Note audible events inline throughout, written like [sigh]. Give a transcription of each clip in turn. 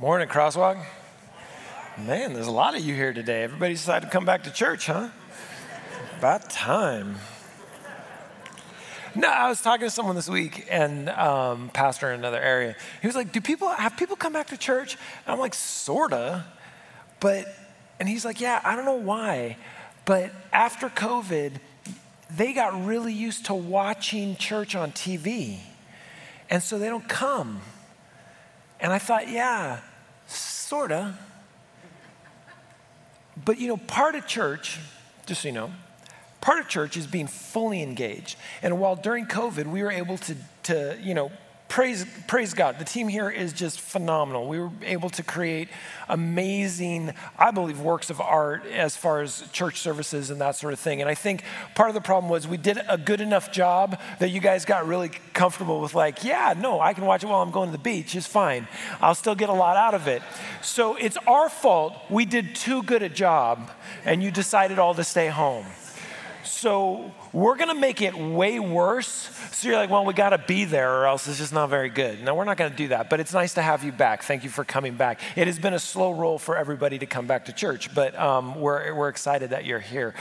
Morning, Crosswalk. Man, there's a lot of you here today. Everybody decided to come back to church, huh? About time. No, I was talking to someone this week, and um, pastor in another area. He was like, "Do people have people come back to church?" And I'm like, "Sorta," but and he's like, "Yeah, I don't know why, but after COVID, they got really used to watching church on TV, and so they don't come." And I thought, yeah, sorta. But you know, part of church, just so you know, part of church is being fully engaged. And while during COVID we were able to, to you know, praise, praise God. The team here is just phenomenal. We were able to create amazing, I believe, works of art as far as church services and that sort of thing. And I think part of the problem was we did a good enough job that you guys got really comfortable with, like, yeah, no, I can watch it while I'm going to the beach. It's fine. I'll still get a lot out of it. So it's our fault we did too good a job and you decided all to stay home. So we're gonna make it way worse. So you're like, well, we gotta be there or else it's just not very good. No, we're not gonna do that, but it's nice to have you back. Thank you for coming back. It has been a slow roll for everybody to come back to church, but um, we're, we're excited that you're here.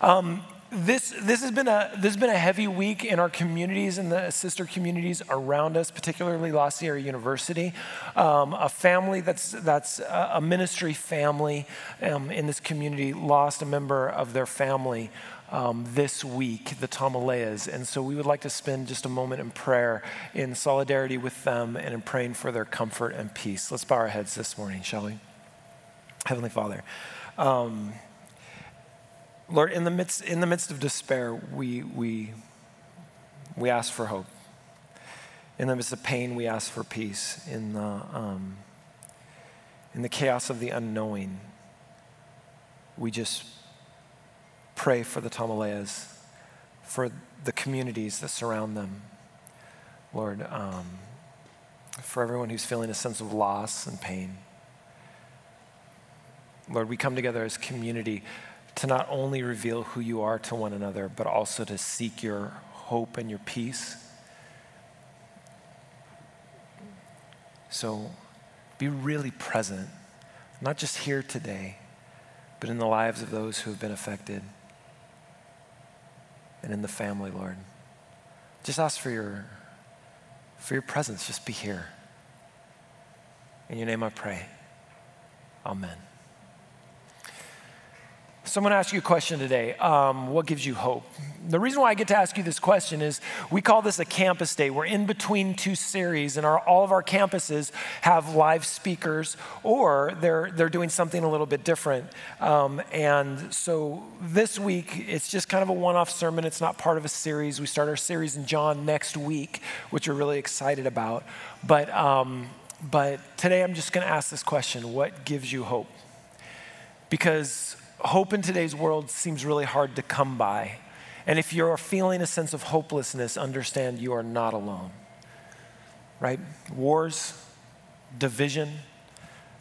Um, this, this, has been a, this has been a heavy week in our communities and the sister communities around us, particularly La Sierra University. Um, a family that's, that's a ministry family um, in this community lost a member of their family um, this week, the Tamaleas. And so we would like to spend just a moment in prayer in solidarity with them and in praying for their comfort and peace. Let's bow our heads this morning, shall we? Heavenly Father, um, Lord, in the midst, in the midst of despair, we, we, we ask for hope. In the midst of pain, we ask for peace. In the, um, in the chaos of the unknowing, we just pray for the Tamaleas, for the communities that surround them. Lord, um, for everyone who's feeling a sense of loss and pain. Lord, we come together as community to not only reveal who you are to one another, but also to seek your hope and your peace. So be really present, not just here today, but in the lives of those who have been affected and in the family, Lord. Just ask for your, for your presence. Just be here. In your name I pray. Amen. Someone asked you a question today. Um, what gives you hope? The reason why I get to ask you this question is we call this a campus day. We're in between two series, and our, all of our campuses have live speakers, or they're they're doing something a little bit different. Um, and so this week, it's just kind of a one-off sermon. It's not part of a series. We start our series in John next week, which we're really excited about. But um, but today, I'm just going to ask this question: What gives you hope? Because hope in today's world seems really hard to come by. And if you're feeling a sense of hopelessness, understand you are not alone. Right? Wars, division,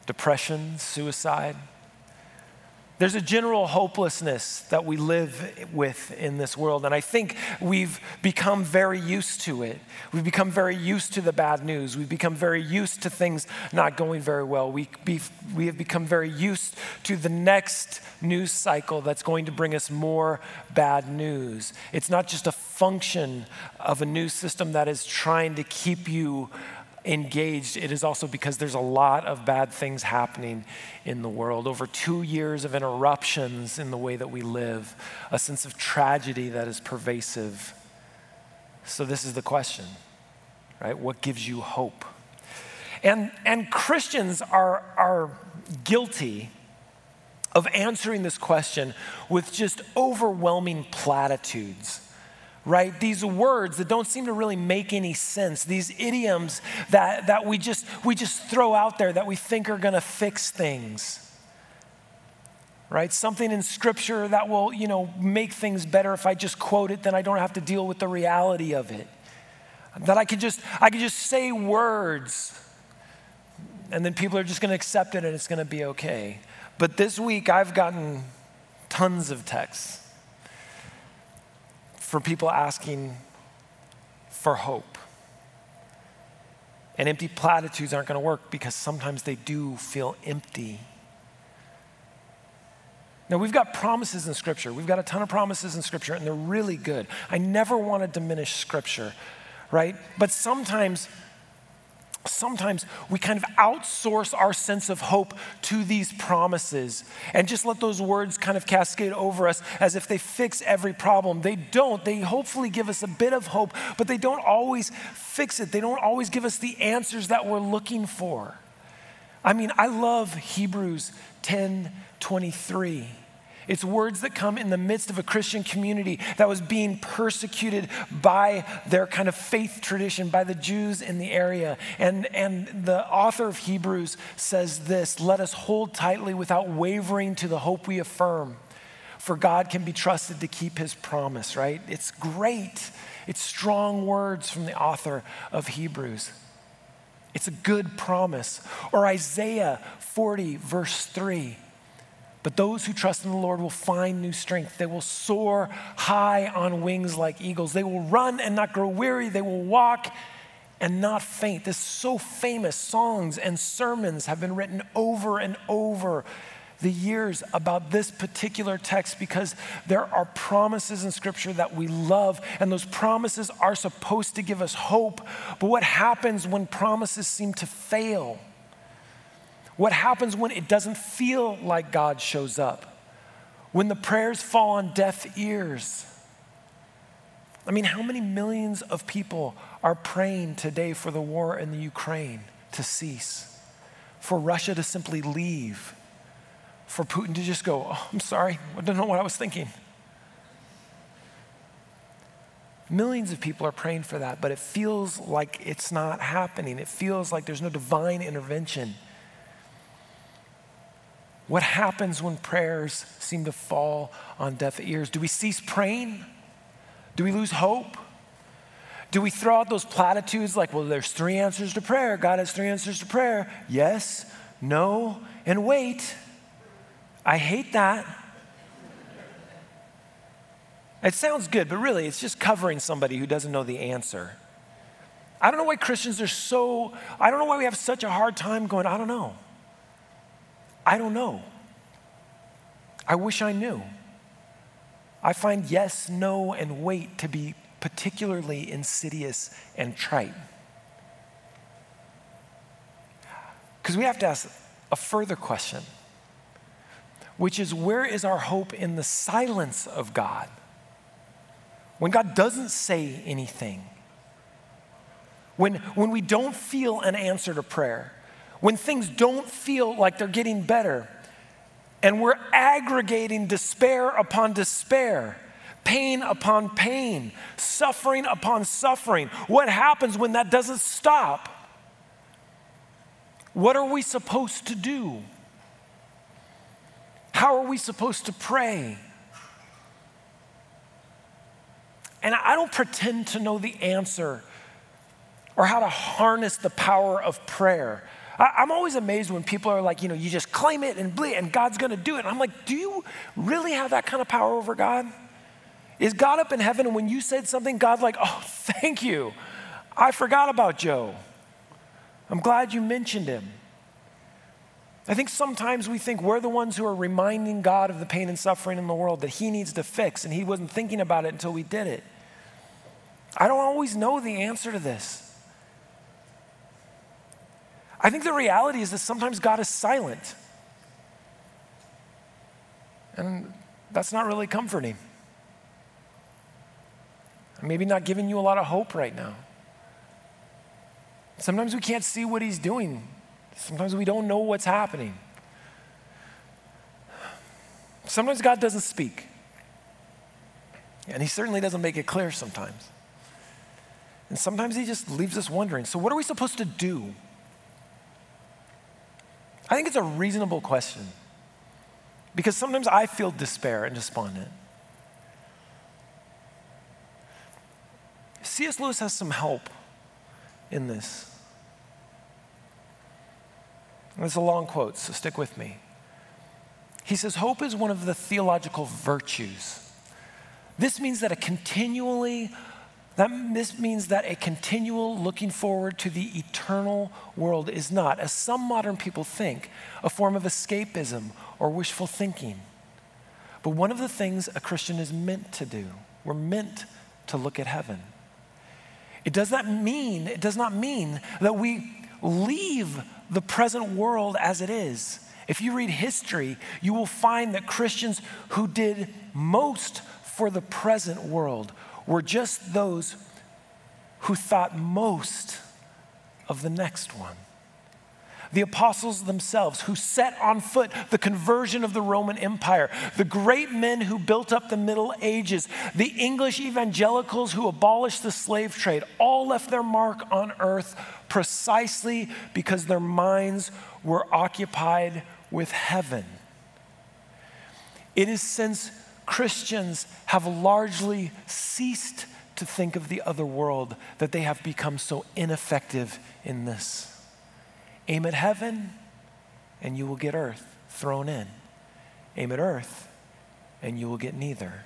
depression, suicide there's a general hopelessness that we live with in this world, and I think we've become very used to it. We've become very used to the bad news. We've become very used to things not going very well. We, be, we have become very used to the next news cycle that's going to bring us more bad news. It's not just a function of a news system that is trying to keep you engaged, it is also because there's a lot of bad things happening in the world. Over two years of interruptions in the way that we live, a sense of tragedy that is pervasive. So, this is the question, right? What gives you hope? And, and Christians are, are guilty of answering this question with just overwhelming platitudes right? These words that don't seem to really make any sense, these idioms that, that we, just, we just throw out there that we think are gonna fix things. Right? Something in scripture that will, you know, make things better if I just quote it, then I don't have to deal with the reality of it. That I can just, I can just say words and then people are just gonna accept it and it's gonna be okay. But this week I've gotten tons of texts for people asking for hope. And empty platitudes aren't going to work because sometimes they do feel empty. Now, we've got promises in Scripture. We've got a ton of promises in Scripture, and they're really good. I never want to diminish Scripture, right? But sometimes, sometimes we kind of outsource our sense of hope to these promises and just let those words kind of cascade over us as if they fix every problem. They don't. They hopefully give us a bit of hope, but they don't always fix it. They don't always give us the answers that we're looking for. I mean, I love Hebrews 10 23. It's words that come in the midst of a Christian community that was being persecuted by their kind of faith tradition, by the Jews in the area. And, and the author of Hebrews says this Let us hold tightly without wavering to the hope we affirm, for God can be trusted to keep his promise, right? It's great. It's strong words from the author of Hebrews. It's a good promise. Or Isaiah 40, verse 3. But those who trust in the Lord will find new strength. They will soar high on wings like eagles. They will run and not grow weary. They will walk and not faint. This is so famous. Songs and sermons have been written over and over the years about this particular text because there are promises in Scripture that we love, and those promises are supposed to give us hope. But what happens when promises seem to fail? What happens when it doesn't feel like God shows up? When the prayers fall on deaf ears? I mean, how many millions of people are praying today for the war in the Ukraine to cease? For Russia to simply leave? For Putin to just go, oh, I'm sorry, I don't know what I was thinking. Millions of people are praying for that, but it feels like it's not happening. It feels like there's no divine intervention. What happens when prayers seem to fall on deaf ears? Do we cease praying? Do we lose hope? Do we throw out those platitudes like, well, there's three answers to prayer? God has three answers to prayer yes, no, and wait. I hate that. It sounds good, but really, it's just covering somebody who doesn't know the answer. I don't know why Christians are so, I don't know why we have such a hard time going, I don't know. I don't know. I wish I knew. I find yes, no, and wait to be particularly insidious and trite. Because we have to ask a further question, which is where is our hope in the silence of God? When God doesn't say anything, when, when we don't feel an answer to prayer, when things don't feel like they're getting better, and we're aggregating despair upon despair, pain upon pain, suffering upon suffering. What happens when that doesn't stop? What are we supposed to do? How are we supposed to pray? And I don't pretend to know the answer or how to harness the power of prayer. I, am always amazed when people are like, you know, you just claim it and bleed, and God's going to do it. And I'm like, do you really have that kind of power over God? Is God up in heaven, and when you said something, God's like, oh, [laughs] thank you. I forgot about Joe. I'm glad you mentioned him. I think sometimes we think we're the ones who are reminding God of the pain and suffering in the world that he needs to fix, and he wasn't thinking about it until we did it. I don't always know the answer to this. I think the reality is that sometimes God is silent. And that's not really comforting. Maybe not giving you a lot of hope right now. Sometimes we can't see what He's doing, sometimes we don't know what's happening. Sometimes God doesn't speak. And He certainly doesn't make it clear sometimes. And sometimes He just leaves us wondering so, what are we supposed to do? I think it's a reasonable question because sometimes I feel despair and despondent. C.S. Lewis has some help in this. it's a long quote, so stick with me. He says, Hope is one of the theological virtues. This means that a continually That, this means that a continual looking forward to the eternal world is not, as some modern people think, a form of escapism or wishful thinking. But one of the things a Christian is meant to do, we're meant to look at heaven. It does not mean, it does not mean that we leave the present world as it is. If you read history, you will find that Christians who did most for the present world were just those who thought most of the next one. The apostles themselves, who set on foot the conversion of the Roman Empire, the great men who built up the Middle Ages, the English evangelicals who abolished the slave trade, all left their mark on earth precisely because their minds were occupied with heaven. It is since Christians have largely ceased to think of the other world that they have become so ineffective in this. Aim at heaven, and you will get earth thrown in. Aim at earth, and you will get neither.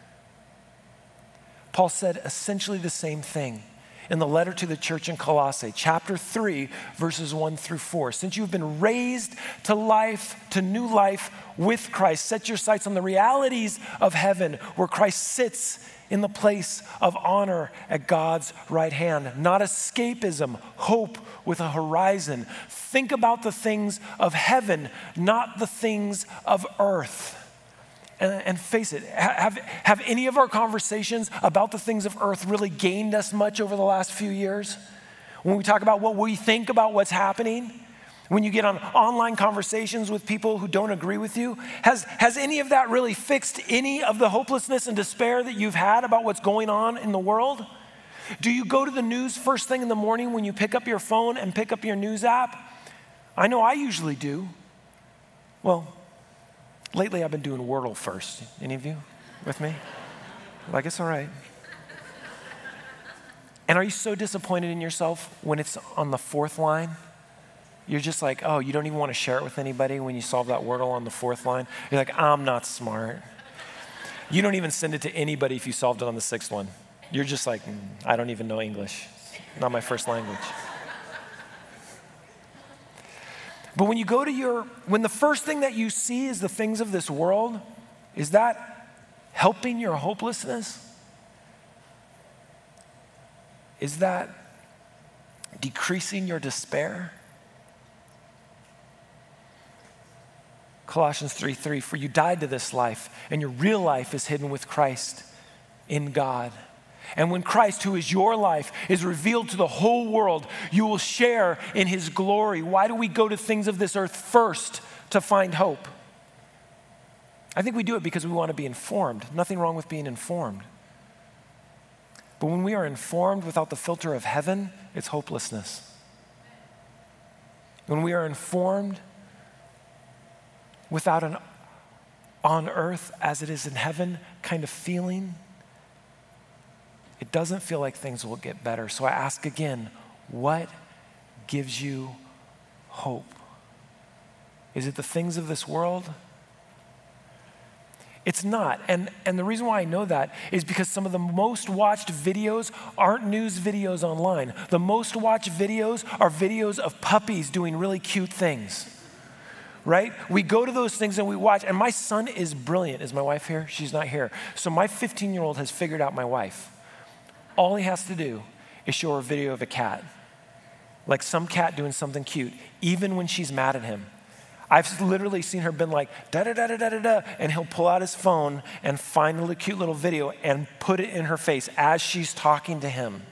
Paul said essentially the same thing in the letter to the church in Colossae, chapter 3, verses 1 through 4. Since you've been raised to life, to new life with Christ, set your sights on the realities of heaven where Christ sits in the place of honor at God's right hand. Not escapism, hope with a horizon. Think about the things of heaven, not the things of earth. And, and, face it, have, have any of our conversations about the things of earth really gained us much over the last few years? When we talk about what we think about what's happening, when you get on online conversations with people who don't agree with you, has, has any of that really fixed any of the hopelessness and despair that you've had about what's going on in the world? Do you go to the news first thing in the morning when you pick up your phone and pick up your news app? I know I usually do. Well, Lately, I've been doing Wordle first. Any of you with me? Like, it's all right. And are you so disappointed in yourself when it's on the fourth line? You're just like, oh, you don't even want to share it with anybody when you solve that Wordle on the fourth line? You're like, I'm not smart. You don't even send it to anybody if you solved it on the sixth one. You're just like, mm, I don't even know English, not my first language. But when you go to your, when the first thing that you see is the things of this world, is that helping your hopelessness? Is that decreasing your despair? Colossians 3 3, for you died to this life, and your real life is hidden with Christ in God. And when Christ, who is your life, is revealed to the whole world, you will share in his glory. Why do we go to things of this earth first to find hope? I think we do it because we want to be informed. Nothing wrong with being informed. But when we are informed without the filter of heaven, it's hopelessness. When we are informed without an on earth as it is in heaven kind of feeling, it doesn't feel like things will get better. So I ask again what gives you hope? Is it the things of this world? It's not. And, and the reason why I know that is because some of the most watched videos aren't news videos online. The most watched videos are videos of puppies doing really cute things. Right? We go to those things and we watch. And my son is brilliant. Is my wife here? She's not here. So my 15 year old has figured out my wife all he has to do is show her a video of a cat, like some cat doing something cute, even when she's mad at him. I've literally seen her been like da da da da da da da, and he'll pull out his phone and find a cute little video and put it in her face as she's talking to him.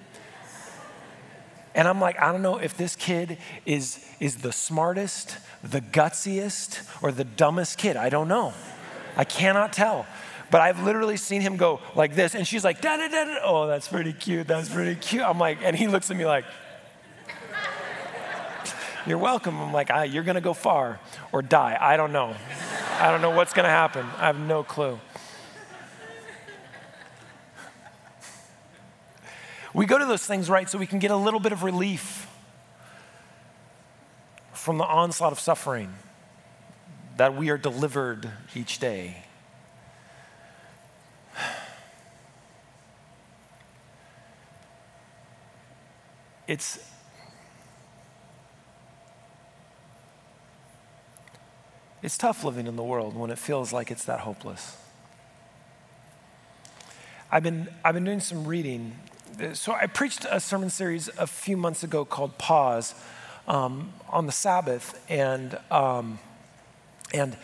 And I'm like, I don't know if this kid is, is the smartest, the gutsiest, or the dumbest kid. I don't know. I cannot tell. But I've literally seen him go like this, and she's like, da da da da. Oh, that's pretty cute. That's pretty cute. I'm like, and he looks at me like, You're welcome. I'm like, You're gonna go far or die. I don't know. I don't know what's gonna happen. I have no clue. We go to those things, right, so we can get a little bit of relief from the onslaught of suffering that we are delivered each day. It's it's tough living in the world when it feels like it's that hopeless. I've been, I've been doing some reading. So I preached a sermon series a few months ago called Pause um, on the Sabbath, and um, and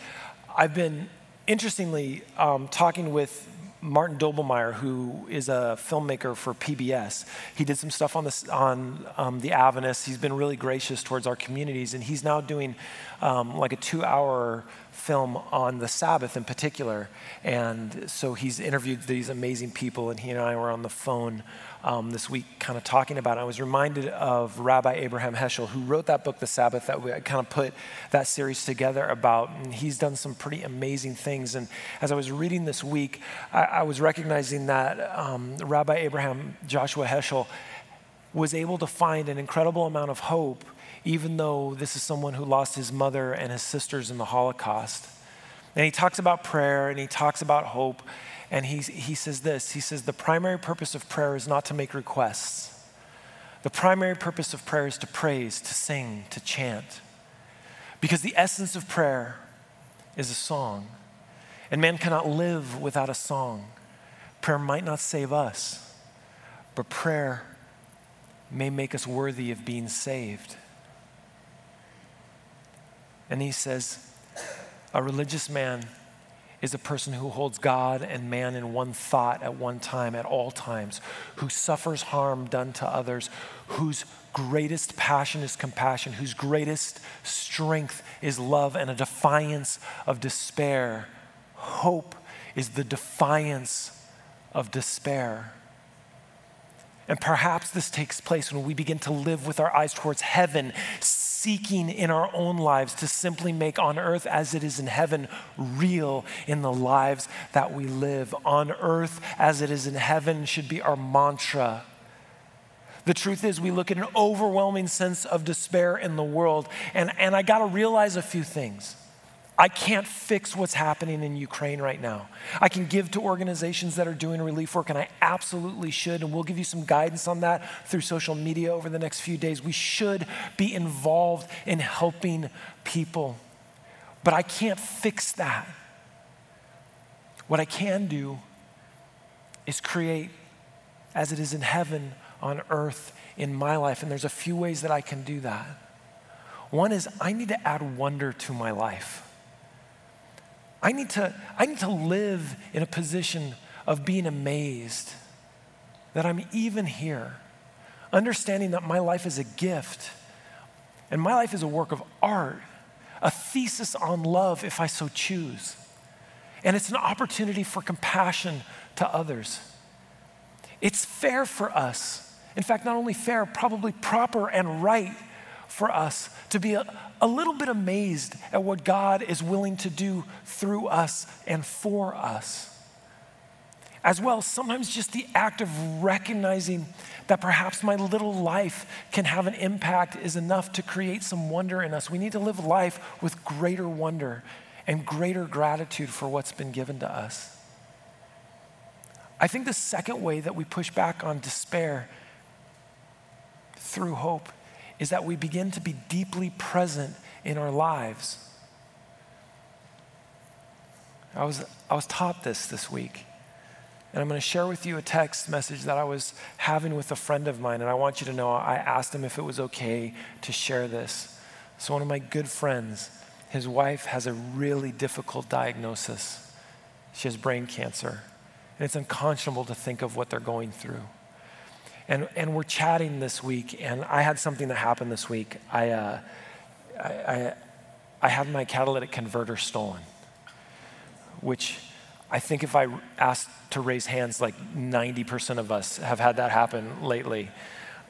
I've been interestingly um, talking with Martin Doblmeier, who is a filmmaker for PBS. He did some stuff on, this, on um, the Adventist. He's been really gracious towards our communities, and he's now doing um, like a two hour film on the Sabbath in particular. And so he's interviewed these amazing people, and he and I were on the phone um, this week kind of talking about. I was reminded of Rabbi Abraham Heschel, who wrote that book, The Sabbath, that we kind of put that series together about. And he's done some pretty amazing things. And as I was reading this week, I, I was recognizing that um, Rabbi Abraham Joshua Heschel was able to find an incredible amount of hope, even though this is someone who lost his mother and his sisters in the Holocaust. And he talks about prayer and he talks about hope. And he, he says this He says, The primary purpose of prayer is not to make requests. The primary purpose of prayer is to praise, to sing, to chant. Because the essence of prayer is a song. And man cannot live without a song. Prayer might not save us, but prayer may make us worthy of being saved. And he says, a religious man is a person who holds God and man in one thought at one time, at all times, who suffers harm done to others, whose greatest passion is compassion, whose greatest strength is love and a defiance of despair. Hope is the defiance of despair. And perhaps this takes place when we begin to live with our eyes towards heaven, seeking in our own lives to simply make on earth as it is in heaven real in the lives that we live. On earth as it is in heaven should be our mantra. The truth is, we look at an overwhelming sense of despair in the world, and, and I got to realize a few things. I can't fix what's happening in Ukraine right now. I can give to organizations that are doing relief work, and I absolutely should. And we'll give you some guidance on that through social media over the next few days. We should be involved in helping people. But I can't fix that. What I can do is create as it is in heaven on earth in my life. And there's a few ways that I can do that. One is I need to add wonder to my life. I need to, I need to live in a position of being amazed that I'm even here, understanding that my life is a gift and my life is a work of art, a thesis on love if I so choose. And it's an opportunity for compassion to others. It's fair for us. In fact, not only fair, probably proper and right for us to be a, a little bit amazed at what God is willing to do through us and for us. As well, sometimes just the act of recognizing that perhaps my little life can have an impact is enough to create some wonder in us. We need to live life with greater wonder and greater gratitude for what's been given to us. I think the second way that we push back on despair through hope is that we begin to be deeply present in our lives. I was, I was taught this this week. And I'm going to share with you a text message that I was having with a friend of mine. And I want you to know I asked him if it was okay to share this. So, one of my good friends, his wife has a really difficult diagnosis. She has brain cancer. And it's unconscionable to think of what they're going through. And, and we're chatting this week, and I had something that happened this week. I, uh, I, I, I had my catalytic converter stolen, which I think if I asked to raise hands, like 90% of us have had that happen lately.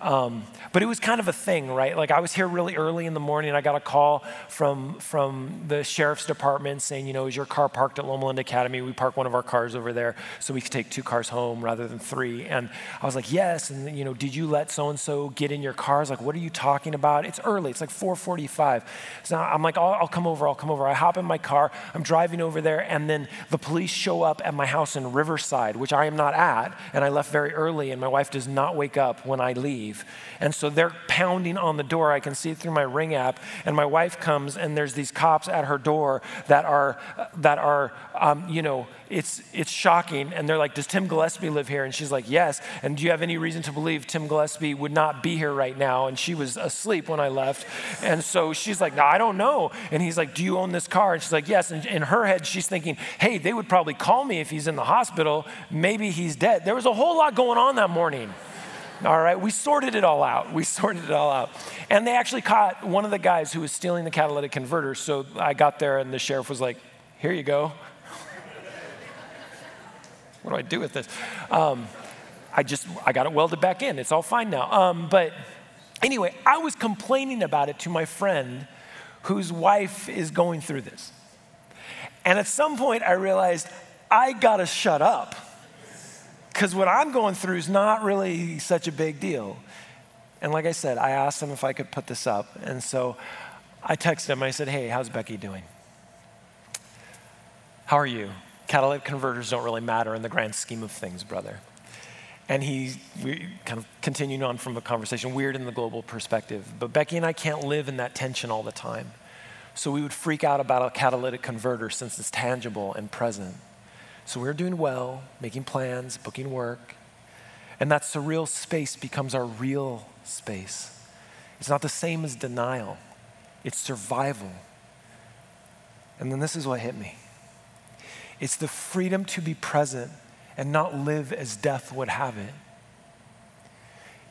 Um, but it was kind of a thing, right? Like I was here really early in the morning. I got a call from from the sheriff's department saying, you know, is your car parked at Loma Linda Academy? We park one of our cars over there so we could take two cars home rather than three. And I was like, yes. And you know, did you let so and so get in your car? I was like, what are you talking about? It's early. It's like 4:45. So I'm like, I'll, I'll come over. I'll come over. I hop in my car. I'm driving over there, and then the police show up at my house in Riverside, which I am not at, and I left very early. And my wife does not wake up when I leave leave. And so they're pounding on the door. I can see it through my Ring app. And my wife comes, and there's these cops at her door that are, that are um, you know, it's, it's shocking. And they're like, Does Tim Gillespie live here? And she's like, Yes. And do you have any reason to believe Tim Gillespie would not be here right now? And she was asleep when I left. And so she's like, No, I don't know. And he's like, Do you own this car? And she's like, Yes. And in her head, she's thinking, Hey, they would probably call me if he's in the hospital. Maybe he's dead. There was a whole lot going on that morning. All right, we sorted it all out. We [laughs] sorted it all out. And they actually caught one of the guys who was stealing the catalytic converter. So I got there, and the sheriff was like, Here you go. [laughs] what do I do with this? Um, I just, I got it welded back in. It's all fine now. Um, but anyway, I was complaining about it to my friend whose wife is going through this. And at some point, I realized I gotta shut up because what I'm going through is not really such a big deal. And like I said, I asked him if I could put this up. And so I texted him. I said, Hey, how's Becky doing? How are you? Catalytic converters don't really matter in the grand scheme of things, brother. And he kind of continued on from a conversation, weird in the global perspective. But Becky and I can't live in that tension all the time. So we would freak out about a catalytic converter since it's tangible and present. So we're doing well, making plans, booking work. And that surreal space becomes our real space. It's not the same as denial, it's survival. And then this is what hit me it's the freedom to be present and not live as death would have it.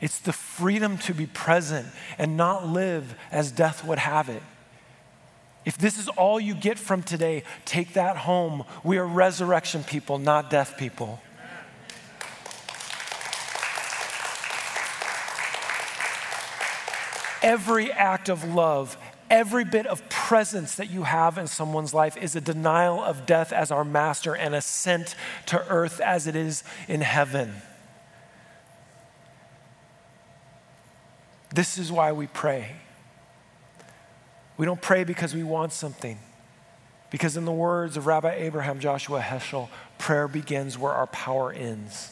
It's the freedom to be present and not live as death would have it. If this is all you get from today, take that home. We are resurrection people, not death people. Every act of love, every bit of presence that you have in someone's life is a denial of death as our master and ascent to earth as it is in heaven. This is why we pray. We don't pray because we want something. Because, in the words of Rabbi Abraham Joshua Heschel, prayer begins where our power ends.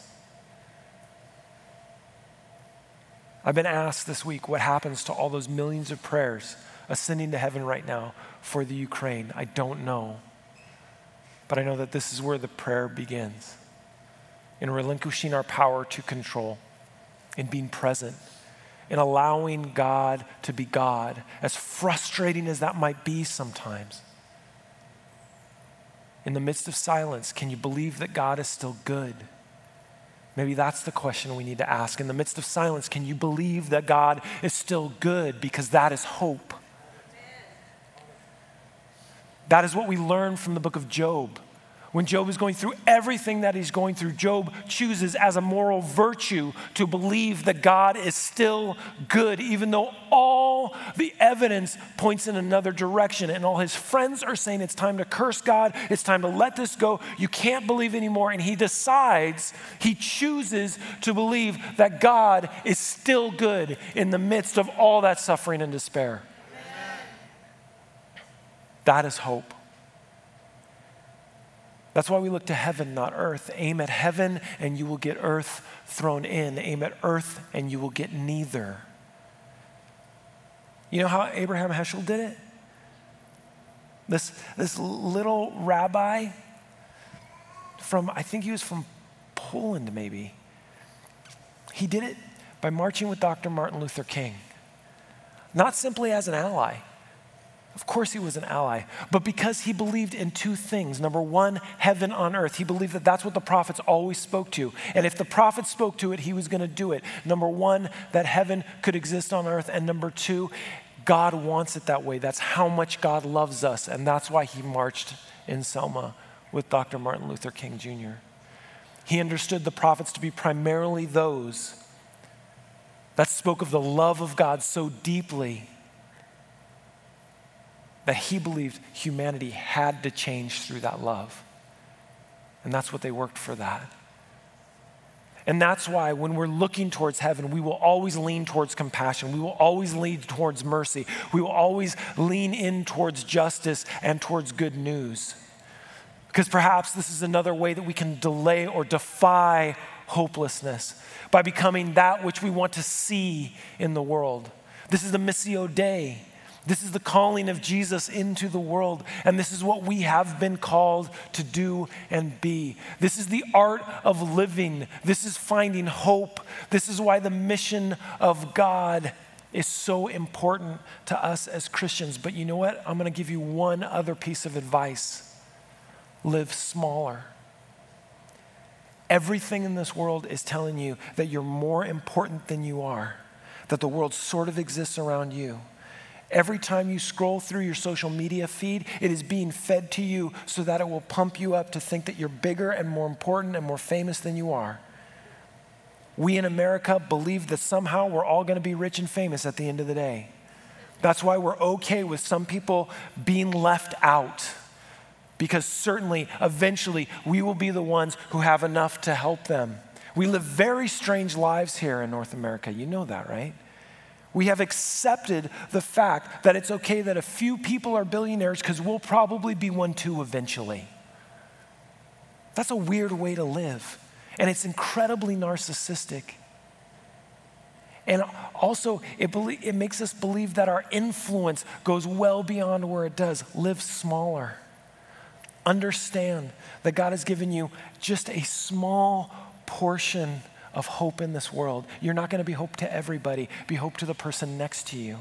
I've been asked this week what happens to all those millions of prayers ascending to heaven right now for the Ukraine. I don't know. But I know that this is where the prayer begins in relinquishing our power to control, in being present in allowing God to be God, as frustrating as that might be sometimes. In the midst of silence, can you believe that God is still good? Maybe that's the question we need to ask. In the midst of silence, can you believe that God is still good? Because that is hope. That is what we learn from the book of Job. When Job is going through everything that he's going through, Job chooses as a moral virtue to believe that God is still good, even though all the evidence points in another direction. And all his friends are saying it's time to curse God, it's time to let this go. You can't believe anymore. And he decides, he chooses to believe that God is still good in the midst of all that suffering and despair. That is hope. That's why we look to heaven, not earth. Aim at heaven and you will get earth thrown in. Aim at earth and you will get neither. You know how Abraham Heschel did it? This, this little rabbi from, I think he was from Poland maybe. He did it by marching with Dr. Martin Luther King, not simply as an ally of course, he was an ally, but because he believed in two things. Number one, heaven on earth. He believed that that's what the prophets always spoke to. And if the prophets spoke to it, he was going to do it. Number one, that heaven could exist on earth. And number two, God wants it that way. That's how much God loves us. And that's why he marched in Selma with Dr. Martin Luther King Jr. He understood the prophets to be primarily those that spoke of the love of God so deeply that he believed humanity had to change through that love. And that's what they worked for that. And that's why when we're looking towards heaven, we will always lean towards compassion. We will always lean towards mercy. We will always lean in towards justice and towards good news. Because perhaps this is another way that we can delay or defy hopelessness, by becoming that which we want to see in the world. This is the Missio Dei. This is the calling of Jesus into the world, and this is what we have been called to do and be. This is the art of living. This is finding hope. This is why the mission of God is so important to us as Christians. But you know what? I'm going to give you one other piece of advice live smaller. Everything in this world is telling you that you're more important than you are, that the world sort of exists around you. Every time you scroll through your social media feed, it is being fed to you so that it will pump you up to think that you're bigger and more important and more famous than you are. We in America believe that somehow we're all going to be rich and famous at the end of the day. That's why we're okay with some people being left out. Because certainly, eventually, we will be the ones who have enough to help them. We live very strange lives here in North America. You know that, right? We have accepted the fact that it's okay that a few people are billionaires because we'll probably be one too eventually. That's a weird way to live, and it's incredibly narcissistic. And also, it, belie- it makes us believe that our influence goes well beyond where it does. Live smaller. Understand that God has given you just a small portion of hope in this world. You're not going to be hope to everybody, be hope to the person next to you.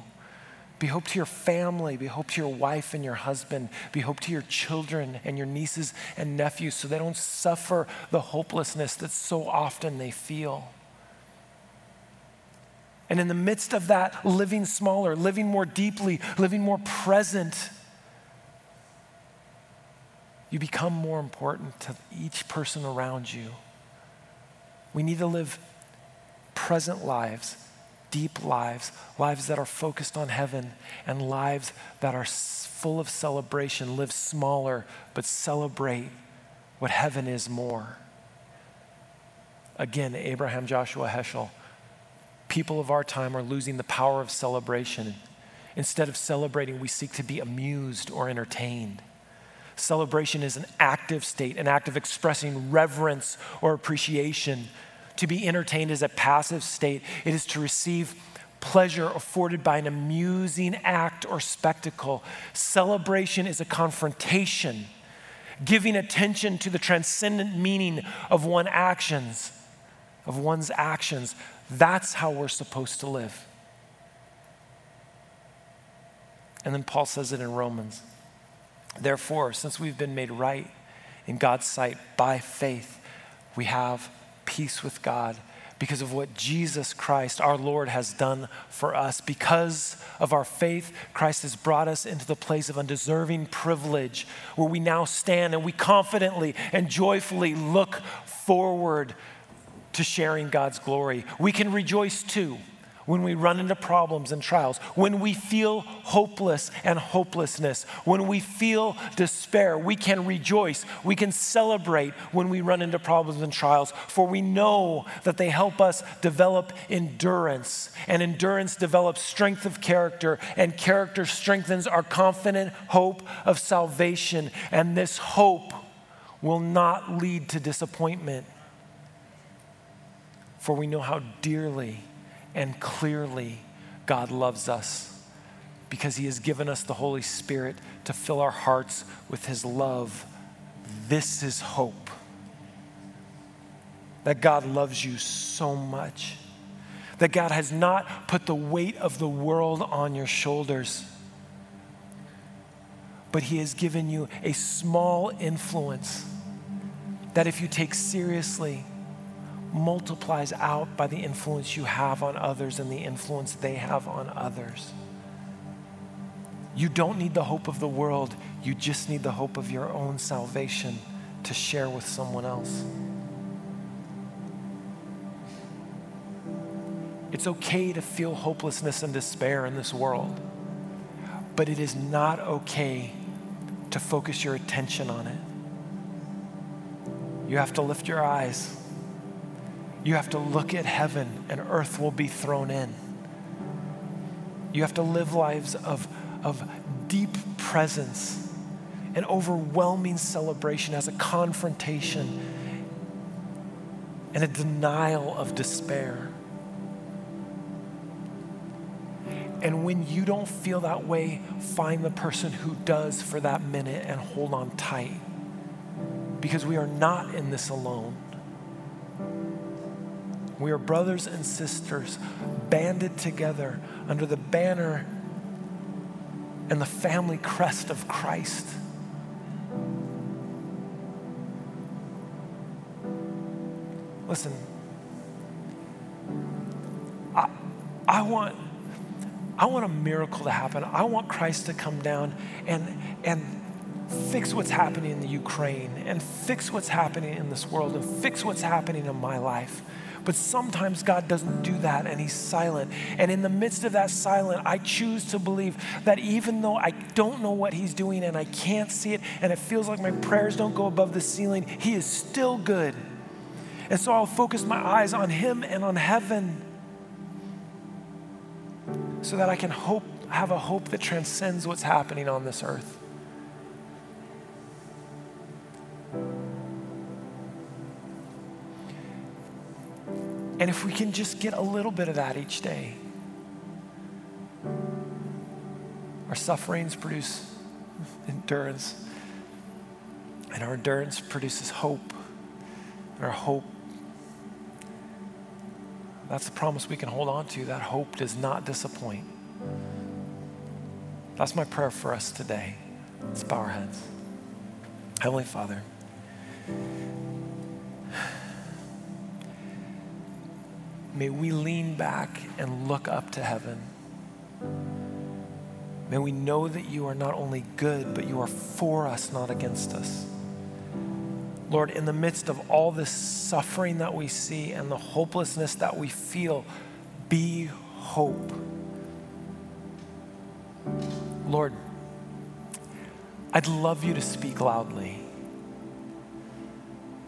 Be hope to your family, be hope to your wife and your husband, be hope to your children and your nieces and nephews so they don't suffer the hopelessness that so often they feel. And in the midst of that, living smaller, living more deeply, living more present, you become more important to each person around you. We need to live present lives, deep lives, lives that are focused on heaven, and lives that are full of celebration. Live smaller, but celebrate what heaven is more. Again, Abraham Joshua Heschel. People of our time are losing the power of celebration. Instead of celebrating, we seek to be amused or entertained. Celebration is an active state, an act of expressing reverence or appreciation. To be entertained is a passive state, it is to receive pleasure afforded by an amusing act or spectacle. Celebration is a confrontation, giving attention to the transcendent meaning of one actions, of one's actions. That's how we're supposed to live. And then Paul says it in Romans. Therefore, since we've been made right in God's sight by faith, we have peace with God because of what Jesus Christ, our Lord, has done for us. Because of our faith, Christ has brought us into the place of undeserving privilege where we now stand and we confidently and joyfully look forward to sharing God's glory. We can rejoice too when we run into problems and trials, when we feel hopeless and hopelessness, when we feel despair, we can rejoice. We can celebrate when we run into problems and trials, for we know that they help us develop endurance. And endurance develops strength of character, and character strengthens our confident hope of salvation. And this hope will not lead to disappointment, for we know how dearly and clearly God loves us because He has given us the Holy Spirit to fill our hearts with His love. This is hope. That God loves you so much. That God has not put the weight of the world on your shoulders, but He has given you a small influence that if you take seriously, multiplies out by the influence you have on others and the influence they have on others. You don't need the hope of the world, you just need the hope of your own salvation to share with someone else. It's okay to feel hopelessness and despair in this world, but it is not okay to focus your attention on it. You have to lift your eyes you have to look at heaven and earth will be thrown in. You have to live lives of, of deep presence and overwhelming celebration as a confrontation and a denial of despair. And when you don't feel that way, find the person who does for that minute and hold on tight. Because we are not in this alone. We are brothers and sisters banded together under the banner and the family crest of Christ. Listen, I, I want I want a miracle to happen. I want Christ to come down and, and fix what's happening in the Ukraine and fix what's happening in this world and fix what's happening in my life. But sometimes God doesn't do that and He's silent. And in the midst of that silence, I choose to believe that even though I don't know what He's doing and I can't see it and it feels like my prayers don't go above the ceiling, He is still good. And so I'll focus my eyes on Him and on heaven so that I can hope, have a hope that transcends what's happening on this earth. And if we can just get a little bit of that each day, our sufferings produce endurance, and our endurance produces hope, and our hope that's the promise we can hold on to. That hope does not disappoint. That's my prayer for us today. Let's bow our heads. Heavenly Father, may we lean back and look up to heaven. May we know that you are not only good, but you are for us, not against us. Lord, in the midst of all this suffering that we see and the hopelessness that we feel, be hope. Lord, I'd love you to speak loudly.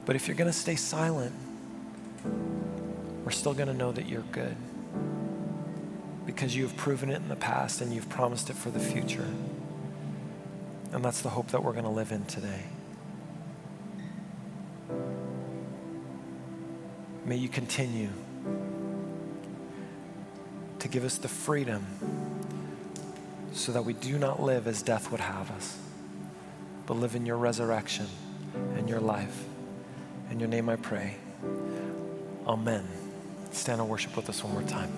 But if you're going to stay silent, we're still going to know that you're good because you have proven it in the past and you've promised it for the future. And that's the hope that we're going to live in today. May you continue to give us the freedom so that we do not live as death would have us, but live in your resurrection and your life. In your name I pray. Amen. Stand and worship with us one more time.